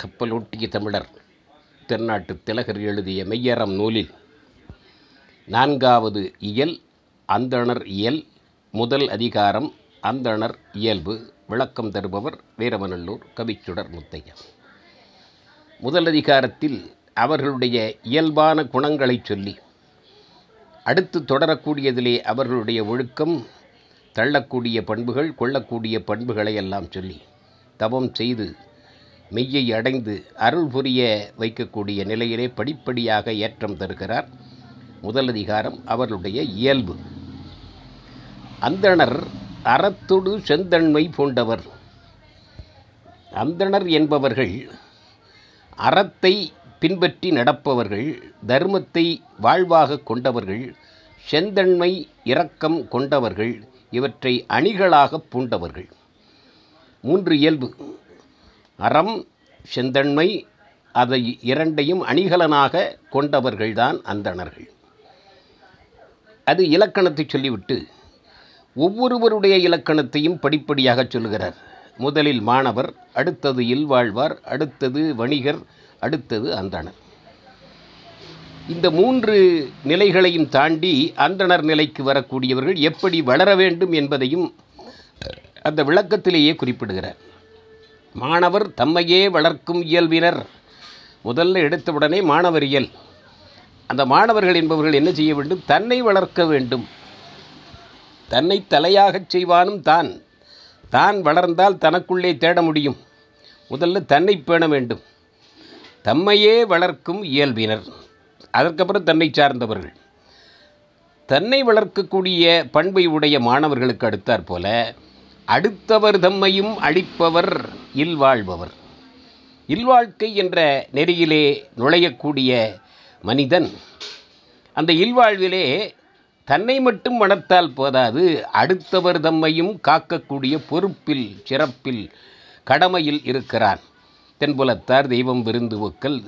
கப்பலோட்டிய தமிழர் தென்னாட்டு திலகர் எழுதிய மெய்யறம் நூலில் நான்காவது இயல் அந்தணர் இயல் முதல் அதிகாரம் அந்தணர் இயல்பு விளக்கம் தருபவர் வீரமநல்லூர் கவிச்சுடர் முத்தையா முதல் அதிகாரத்தில் அவர்களுடைய இயல்பான குணங்களைச் சொல்லி அடுத்து தொடரக்கூடியதிலே அவர்களுடைய ஒழுக்கம் தள்ளக்கூடிய பண்புகள் கொள்ளக்கூடிய பண்புகளை எல்லாம் சொல்லி தவம் செய்து மெய்யை அடைந்து அருள் புரிய வைக்கக்கூடிய நிலையிலே படிப்படியாக ஏற்றம் தருகிறார். முதல் அதிகாரம் அவர்களுடைய இயல்பு. அந்தணர் அறத்தொடு செந்தன்மை பூண்டவர். அந்தணர் என்பவர்கள் அறத்தை பின்பற்றி நடப்பவர்கள் தர்மத்தை வாழ்வாக கொண்டவர்கள் செந்தன்மை இரக்கம் கொண்டவர்கள் இவற்றை அணிகளாக பூண்டவர்கள். மூன்று இயல்பு. அறம் செந்தன்மை அதை இரண்டையும் அணிகலனாக கொண்டவர்கள்தான் அந்தணர்கள். அது இலக்கணத்தை சொல்லிவிட்டு ஒவ்வொருவருடைய இலக்கணத்தையும் படிப்படியாக சொல்கிறார் முதலில் மாணவர் அடுத்தது இல்வாழ்வார் அடுத்தது வணிகர் அடுத்தது அந்தணர். இந்த மூன்று நிலைகளையும் தாண்டி அந்தணர் நிலைக்கு வரக்கூடியவர்கள் எப்படி வளர வேண்டும் என்பதையும் அந்த விளக்கத்திலேயே குறிப்பிடுகிறார். மாணவர் தம்மையே வளர்க்கும் இயல்பினர். முதல்ல எடுத்தவுடனே மாணவர் இயல். அந்த மாணவர்கள் என்பவர்கள் என்ன செய்ய வேண்டும்? தன்னை வளர்க்க வேண்டும். தன்னை தலையாகச் செய்வானும் தான். தான் வளர்ந்தால் தனக்குள்ளே தேட முடியும். முதல்ல தன்னை பேண வேண்டும். தம்மையே வளர்க்கும் இயல்பினர். அதற்கப்புறம் தன்னை சார்ந்தவர்கள். தன்னை வளர்க்கக்கூடிய பண்பை உடைய மாணவர்களுக்கு அடுத்தாற் போல அடுத்தவர் தம்மையும் அழிப்பவர் இல்வாழ்பவர். இல்வாழ்க்கை என்ற நெறியிலே நுழையக்கூடிய மனிதன் அந்த இல்வாழ்விலே தன்னை மட்டும் மணத்தால் போதாது அடுத்தவர் தம்மையும் காக்கக்கூடிய பொறுப்பில் சிறப்பில் கடமையில் இருக்கிறான். தென்புலத்தார் தெய்வம் விருந்து ஒக்கல்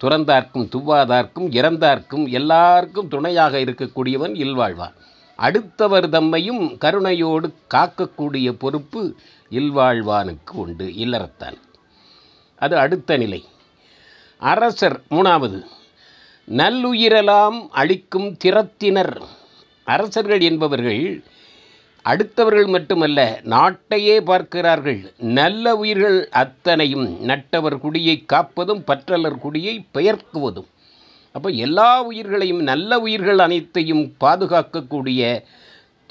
துறந்தார்க்கும் துவாதார்க்கும் இறந்தார்க்கும் எல்லாருக்கும் துணையாக இருக்கக்கூடியவன் இல்வாழ்வான். அடுத்தவர் தம்மையும் கருணையோடு காக்கக்கூடிய பொறுப்பு இல்வாழ்வானுக்கு உண்டு இல்லறத்தான் அது அடுத்த நிலை. அரசர் மூணாவது நல்லுயிரெல்லாம் அளிக்கும் திறத்தினர். அரசர்கள் என்பவர்கள் அடுத்தவர்கள் மட்டுமல்ல நாட்டையே பார்க்கிறார்கள். நல்ல உயிர்கள் அத்தனையும் நட்டவர் குடியை காப்பதும் பற்றலர் குடியை பெயர்க்குவதும். அப்போ எல்லா உயிர்களையும் நல்ல உயிர்கள் அனைத்தையும் பாதுகாக்கக்கூடிய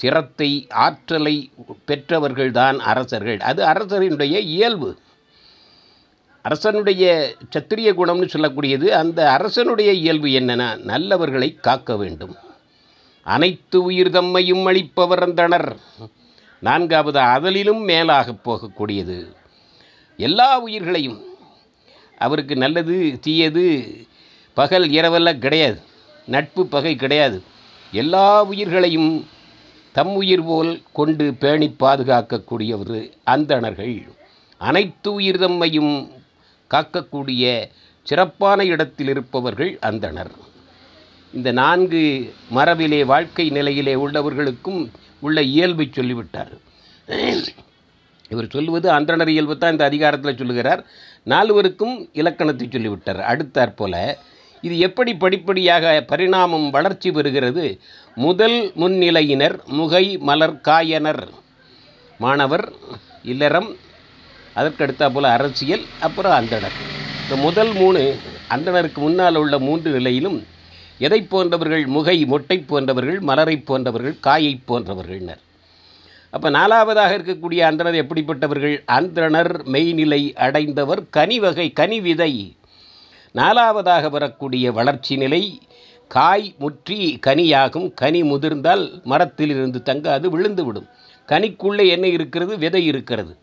திறத்தை ஆற்றலை பெற்றவர்கள்தான் அரசர்கள். அது அரசரினுடைய இயல்பு. அரசனுடைய சத்திரிய குணம்னு சொல்லக்கூடியது அந்த அரசனுடைய இயல்பு என்னென்னா நல்லவர்களை காக்க வேண்டும். அனைத்து உயிர் தம்மையும் அளிப்பவர் அந்தனர் நான்காவது அதலிலும் மேலாக போகக்கூடியது. எல்லா உயிர்களையும் அவருக்கு நல்லது தீயது பகல் இரவெல்லாம் கிடையாது. நட்பு பகை கிடையாது. எல்லா உயிர்களையும் தம் உயிர் போல் கொண்டு பேணி பாதுகாக்கக்கூடியவர் அந்தணர்கள். அனைத்து உயிர் தம்மையும் காக்கக்கூடிய சிறப்பான இடத்தில் இருப்பவர்கள் அந்தணர். இந்த நான்கு மரபிலே வாழ்க்கை நிலையிலே உள்ளவர்களுக்கும் உள்ள இயல்பை சொல்லிவிட்டார். இவர் சொல்லுவது அந்தணர் இயல்பு தான் இந்த அதிகாரத்தில் சொல்லுகிறார். நால்வருக்கும் இலக்கணத்தை சொல்லிவிட்டார். அடுத்தாற் போல இது எப்படி படிப்படியாக பரிணாமம் வளர்ச்சி பெறுகிறது? முதல் முன்னிலையினர் முகை மலர் காயனர். மாணவர் இல்லறம் அதற்கடுத்தா போல் அரசியல் அப்புறம் அந்தணர் இந்த முதல் மூணு அந்தணருக்கு முன்னால் உள்ள மூன்று நிலையிலும் எதை போன்றவர்கள் முகை மொட்டை போன்றவர்கள் மலரை போன்றவர்கள் காயை போன்றவர்கள்னர். அப்போ நாலாவதாக இருக்கக்கூடிய அந்தணர் எப்படிப்பட்டவர்கள்? அந்தணர் மெய்நிலை அடைந்தவர் கனிவகை கனி விதை நாலாவதாக வரக்கூடிய வளர்ச்சி நிலை காய் முற்றி கனியாகும். கனி முதிர்ந்தால் மரத்திலிருந்து தங்காது விழுந்துவிடும். கனிக்குள்ளே என்ன இருக்கிறது? விதை இருக்கிறது.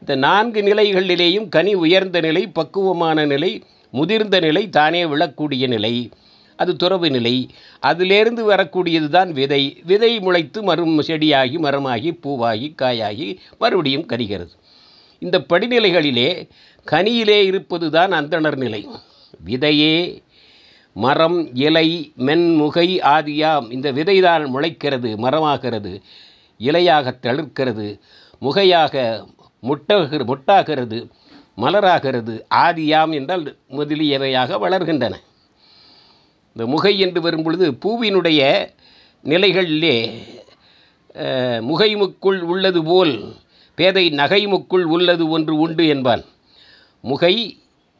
இந்த நான்கு நிலைகளிலேயும் கனி உயர்ந்த நிலை பக்குவமான நிலை முதிர்ந்த நிலை தானே விழக்கூடிய நிலை. அது துறவு நிலை. அதிலேருந்து வரக்கூடியது தான் விதை. விதை முளைத்து மரும் செடியாகி மரமாகி பூவாகி காயாகி மறுபடியும் கரிகிறது. இந்த படிநிலைகளிலே கனியிலே இருப்பது தான் அந்தணர் நிலை. விதையே மரம் இலை மென்முகை ஆதியாம். இந்த விதைதான் முளைக்கிறது மரமாகிறது இலையாக தளிர்க்கிறது முகையாக முட்டகு முட்டாகிறது மலராகிறது ஆதியாம் என்றால் முதலியவையாக வளர்கின்றன. இந்த முகை என்று வரும்பொழுது பூவினுடைய நிலைகளிலே முகைமுக்குள் உள்ளது போல் பேதை நகைமுக்குள் உள்ளது ஒன்று உண்டு என்பான். முகை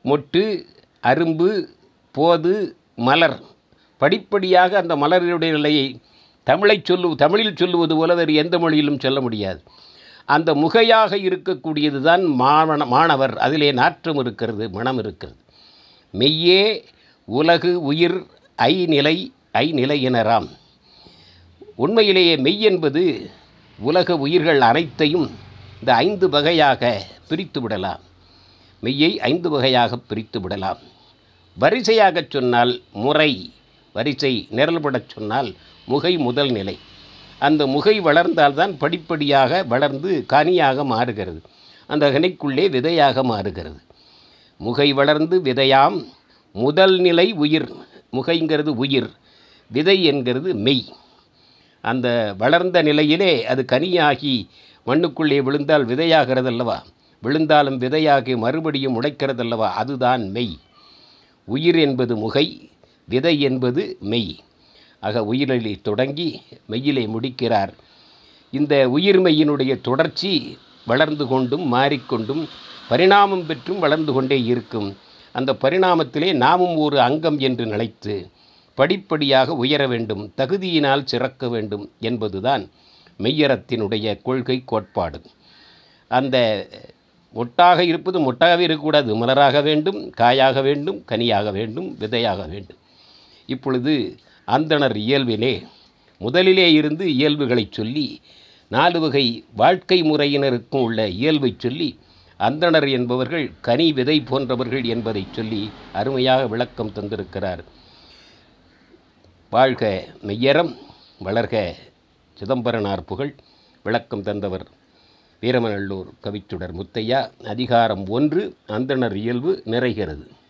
மொட்டு அரும்பு போது மலர். படிப்படியாக அந்த மலரினுடைய நிலையை தமிழை சொல்லு தமிழில் சொல்லுவது போல வேறு எந்த மொழியிலும் சொல்ல முடியாது. அந்த முகையாக இருக்கக்கூடியது தான் மாண மாணவர். அதிலே நாற்றம் இருக்கிறது மனம் இருக்கிறது. மெய்யே உலகு உயிர் ஐநிலை ஐநிலையினராம் உண்மையிலேயே மெய் என்பது உலக உயிர்கள் அனைத்தையும் இந்த ஐந்து வகையாக பிரித்து விடலாம். மெய்யை ஐந்து வகையாக பிரித்து விடலாம். வரிசையாகச் சொன்னால் முறை வரிசை நிரல்படச் சொன்னால் முகை முதல் நிலை. அந்த முகை வளர்ந்தால்தான் படிப்படியாக வளர்ந்து கனியாக மாறுகிறது. அந்த கனிக்குள்ளே விதையாக மாறுகிறது. முகை வளர்ந்து விதையாம் முதல் நிலை உயிர். முகைங்கிறது உயிர். விதை என்கிறது மெய். அந்த வளர்ந்த நிலையிலே அது கனியாகி மண்ணுக்குள்ளே விழுந்தால் விதையாகிறது அல்லவா விழுந்தாலும் விதையாகி மறுபடியும் உடைக்கிறதல்லவா? அதுதான் மெய். உயிர் என்பது முகை விதை என்பது மெய். ஆக உயிரிலே தொடங்கி மெய்யிலே முடிக்கிறார். இந்த உயிர்மையினுடைய தொடர்ச்சி வளர்ந்து கொண்டும் மாறிக்கொண்டும் பரிணாமம் பெற்றும் வளர்ந்து கொண்டே இருக்கும். அந்த பரிணாமத்திலே நாமும் ஒரு அங்கம் என்று நினைத்து படிப்படியாக உயர வேண்டும் தகுதியினால் சிறக்க வேண்டும் என்பதுதான் மெய்யறத்தினுடைய கொள்கை கோட்பாடு. அந்த மொட்டாக இருப்பது மொட்டாகவே இருக்கக்கூடாது. மலராக வேண்டும் காயாக வேண்டும் கனியாக வேண்டும் விதையாக வேண்டும். இப்பொழுது அந்தணர் இயல்பிலே முதலிலே இருந்து இயல்புகளைச் சொல்லி நாலு வகை வாழ்க்கை முறையினருக்கும் உள்ள இயல்பைச் சொல்லி அந்தணர் என்பவர்கள் கனி விதை போன்றவர்கள் என்பதைச் சொல்லி அருமையாக விளக்கம் தந்திருக்கிறார். வாழ்க மெய்யரம் வளர்க சிதம்பரனார் புகழ் விளக்கம் தந்தவர் வீரமநல்லூர் கவிச்சுடர் முத்தையா அதிகாரம் ஒன்று அந்தணர் இயல்பு நிறைகிறது.